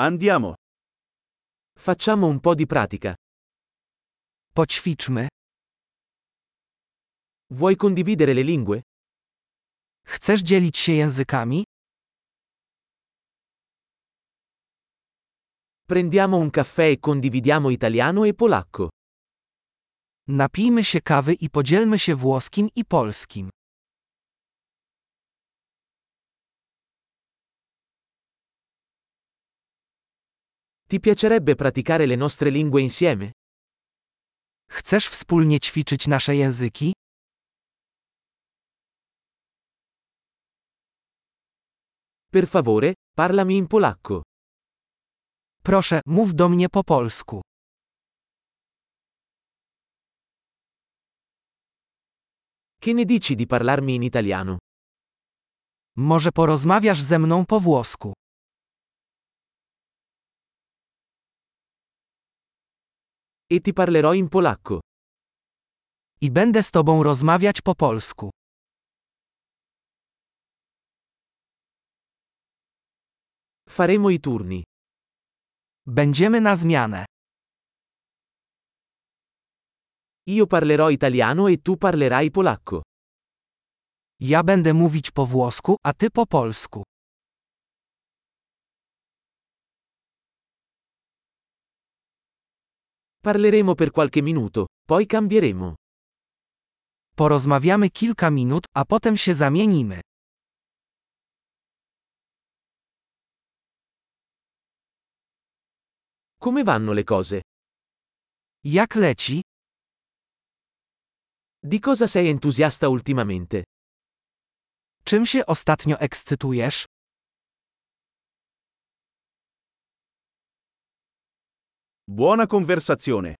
Andiamo. Facciamo un po' di pratica. Poćwiczmy. Vuoi condividere le lingue? Chcesz dzielić się językami? Prendiamo un caffè e condividiamo italiano e polacco. Napijmy się kawy i podzielmy się włoskim i polskim. Ti piacerebbe praticare le nostre lingue insieme? Chcesz wspólnie ćwiczyć nasze języki? Per favore, parlami in polacco. Proszę, mów do mnie po polsku. Che ne dici di parlarmi in italiano? Może porozmawiasz ze mną po włosku. E ti parlerò in polacco. I będę z tobą rozmawiać po polsku. Faremo i turni. Będziemy na zmianę. Io parlerò italiano e tu parlerai polacco. Ja będę mówić po włosku, a ty po polsku. Parleremo per qualche minuto, poi cambieremo. Porozmawiamy kilka minut, a potem się zamienimy. Come vanno le cose? Jak leci? Di cosa sei entusiasta ultimamente? Czym się ostatnio ekscytujesz? Buona conversazione.